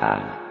aan.